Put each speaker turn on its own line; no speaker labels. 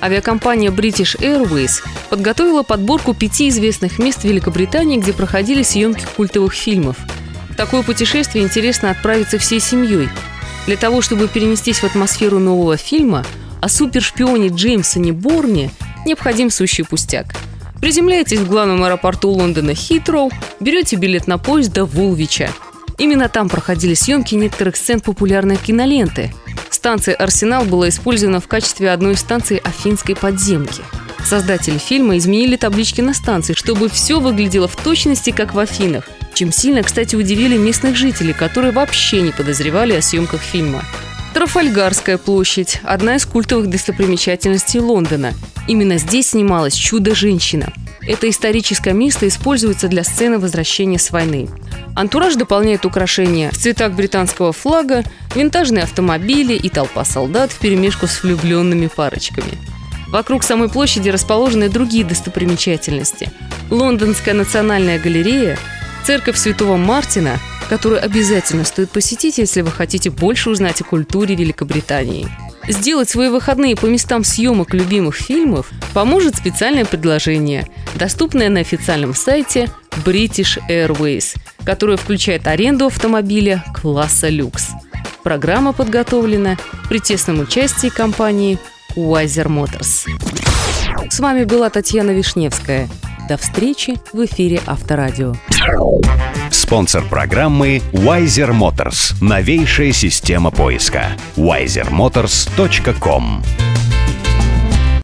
Авиакомпания British Airways подготовила подборку пяти известных мест Великобритании, где проходили съемки культовых фильмов. В такое путешествие интересно отправиться всей семьей. Для того, чтобы перенестись в атмосферу нового фильма, о супершпионе Джеймсоне Борне необходим сущий пустяк. Приземляетесь в главном аэропорту Лондона Хитроу, берете билет на поезд до Вулвича – Именно там проходили съемки некоторых сцен популярной киноленты. Станция «Арсенал» была использована в качестве одной из станций Афинской подземки. Создатели фильма изменили таблички на станции, чтобы все выглядело в точности, как в Афинах, чем сильно, кстати, удивили местных жителей, которые вообще не подозревали о съемках фильма. Трафальгарская площадь – одна из культовых достопримечательностей Лондона. Именно здесь снималась «Чудо-женщина». Это историческое место используется для сцены возвращения с войны. Антураж дополняет украшения в цветах британского флага, винтажные автомобили и толпа солдат в перемешку с влюбленными парочками. Вокруг самой площади расположены другие достопримечательности. Лондонская национальная галерея, церковь Святого Мартина, которую обязательно стоит посетить, если вы хотите больше узнать о культуре Великобритании – Сделать свои выходные по местам съемок любимых фильмов поможет специальное предложение, доступное на официальном сайте British Airways, которое включает аренду автомобиля класса люкс. Программа подготовлена при тесном участии компании Wiser Motors. С вами была Татьяна Вишневская. До встречи в эфире Авторадио.
Спонсор программы Wiser Motors. Новейшая система поиска. wisermotors.com